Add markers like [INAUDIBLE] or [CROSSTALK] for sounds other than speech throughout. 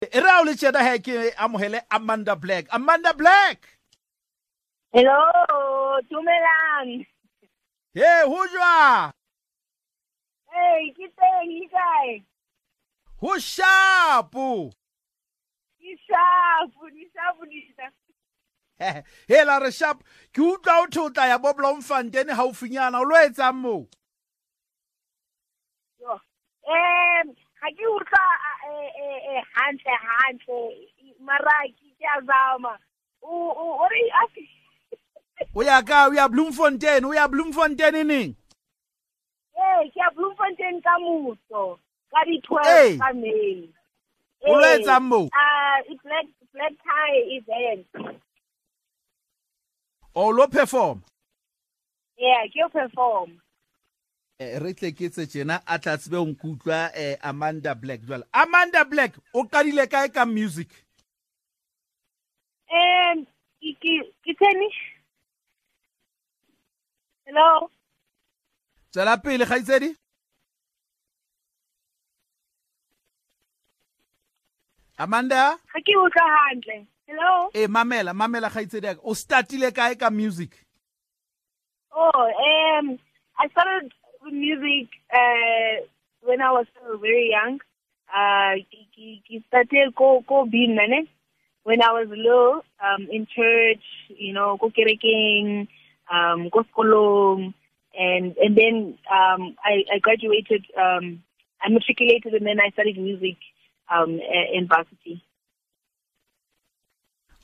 erao le tjena he ke amohele amanda black. Amanda black! Hello tumelang he ho jwa hey ke teng le kae? Ho shapo ke shapo ni shapo ni he la re shap ke utlwa o thotla ya bob lomfantene haufinyana o lo etsang moo? Um ga ke utlwa hantle hantle mara ke iyazama uri [LAUGHS] uya ka uya bloemfontein uya bloemfontein neng ee ke ya bloemfontein ka moso ka di-twelve ka may. O lo etsang moo ah, black black tie event. O lo perform? Yeah ke perform. Eh, re tle ke tse tjena a tla tsebe o nkutlwa um amanda black. Jwale amanda black o qadile kae ka music? Um ke ke. Hello. tswela pele kgaitsedi. Amanda? Ga ke utlwa hantle. Hello? E mamela mamela kgaitsedi yaka o startile kae ka music? Oh um i started music uh when i was still very young uh ke started ko bina ne when i was low um in church you know ko kerekeng um ko sekolong and and then um i i graduated um i matriculated and then i studied music um in varsity.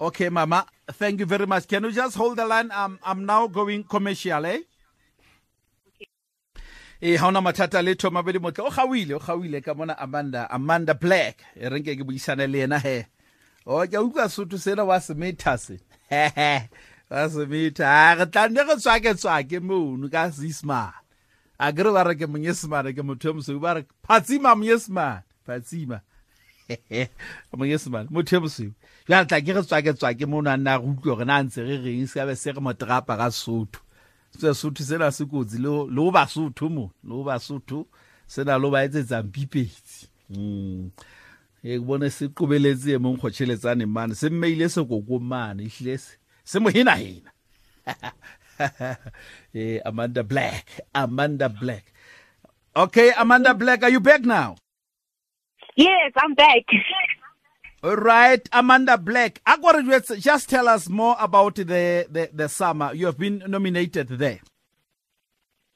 Okay mama. Thank you very much. Can you just hold the line? I'm, I'm now going commercial eh e ha ona mathata le thoma bedi motle. O gawile o gawile ka mona amanda amanda black. E reng ke buisane le yena he o ke a utlwa sotho sena wa semetha se. Wa semetha a re tla nne tswake mono ka sisman a kere ba re ke monyesemane ke motho yo mosweu ba re phatsima monyesemane. Phatsima. Monyesemane motho yo mosweu. Jale tla ke re tswake mono a nna a re utlwe gore na ntse re reng se se re moterapa ka sotho sesotho sena se kotsi le ho basotho mo le ho basotho sena le ho ba etsetsang pipetsi mm. e bone se qobeletse e mong kgotšheletsane mane se mmeile sekoko mane ehlile se se mo hena-hena [LAUGHS] eh, amanda black amanda black. Okay amanda black are you back now? Yes i'm back. All right amanda black Akwa just, just tell us more about the, the, the SAMA you have been nominated there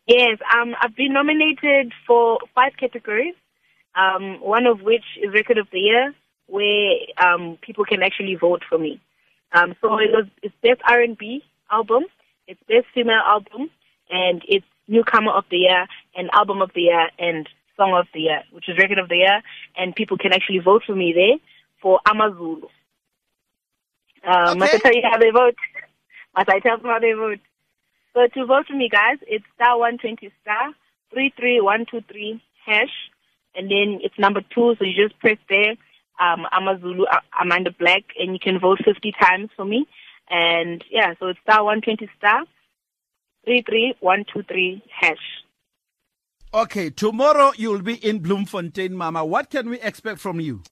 Yes, um, I've been nominated for five categories. Um, one of which is Record of the Year, where um, people can actually vote for me. Um, so it was it's best R and B album, it's best female album, and it's newcomer of the year, and album of the year, and song of the year, which is Record of the Year, and people can actually vote for me there for Amazulu. Um, Must I Okay. tell you how they vote? Must I tell them how they vote? So to vote for me, guys, it's star one twenty star three three one two three hash, and then it's number two. So you just press there, um, Amazulu uh, Amanda Black, and you can vote fifty times for me. And yeah, so it's star one twenty star three three one two three hash. Okay, tomorrow you'll be in Bloemfontein, Mama. What can we expect from you?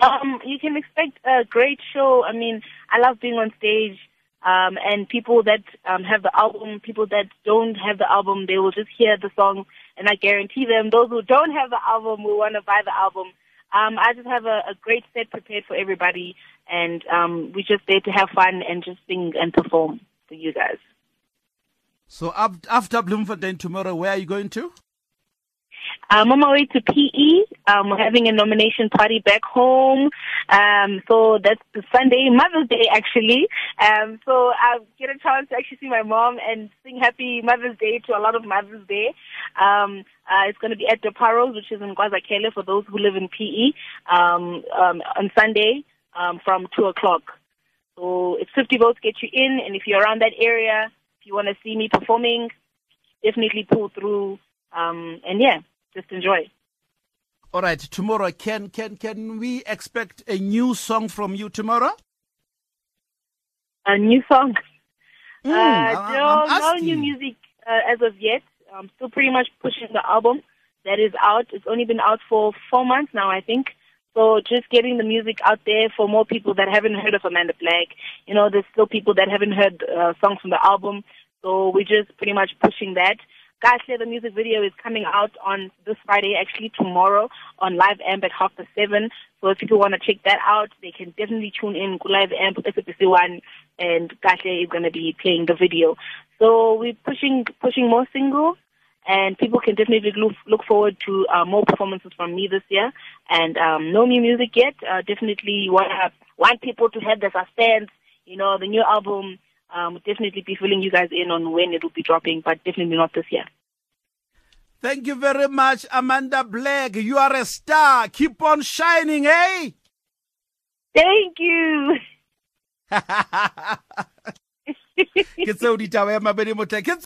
Um, you can expect a great show. I mean, I love being on stage. Um, and people that um, have the album, people that don't have the album, they will just hear the song, and I guarantee them, those who don't have the album will want to buy the album. Um, I just have a, a great set prepared for everybody, and um, we're just there to have fun and just sing and perform for you guys. So af- after Bloemfontein tomorrow, where are you going to? I'm on my way to PE. Um, we're having a nomination party back home. Um, so that's the Sunday, Mother's Day actually. Um, so I get a chance to actually see my mom and sing Happy Mother's Day to a lot of Mother's Day. Um, uh, it's going to be at the Deparos, which is in KwaZakhele for those who live in PE, um, um, on Sunday um, from 2 o'clock. So it's 50 votes get you in, and if you're around that area, if you want to see me performing, definitely pull through. Um, and yeah, just enjoy. All right, tomorrow can can can we expect a new song from you tomorrow? A new song. Mm, uh, I- no, no new music uh, as of yet. I'm still pretty much pushing the album that is out. It's only been out for four months now, I think. So just getting the music out there for more people that haven't heard of Amanda Black. You know, there's still people that haven't heard uh, songs from the album. So we're just pretty much pushing that. Kahle, the music video is coming out on this Friday, actually tomorrow, on Live Amp at half past seven. So if people want to check that out, they can definitely tune in to Live Amp SABC One, and Kahle is going to be playing the video. So we're pushing pushing more singles, and people can definitely look, look forward to uh, more performances from me this year. And um, no new music yet. Uh, definitely want want people to have the suspense. You know, the new album um, definitely be filling you guys in on when it will be dropping, but definitely not this year. Thank you very much, Amanda Black. You are a star. Keep on shining, eh? Thank you. [LAUGHS] ke tseo ditaba ya mabedi motlha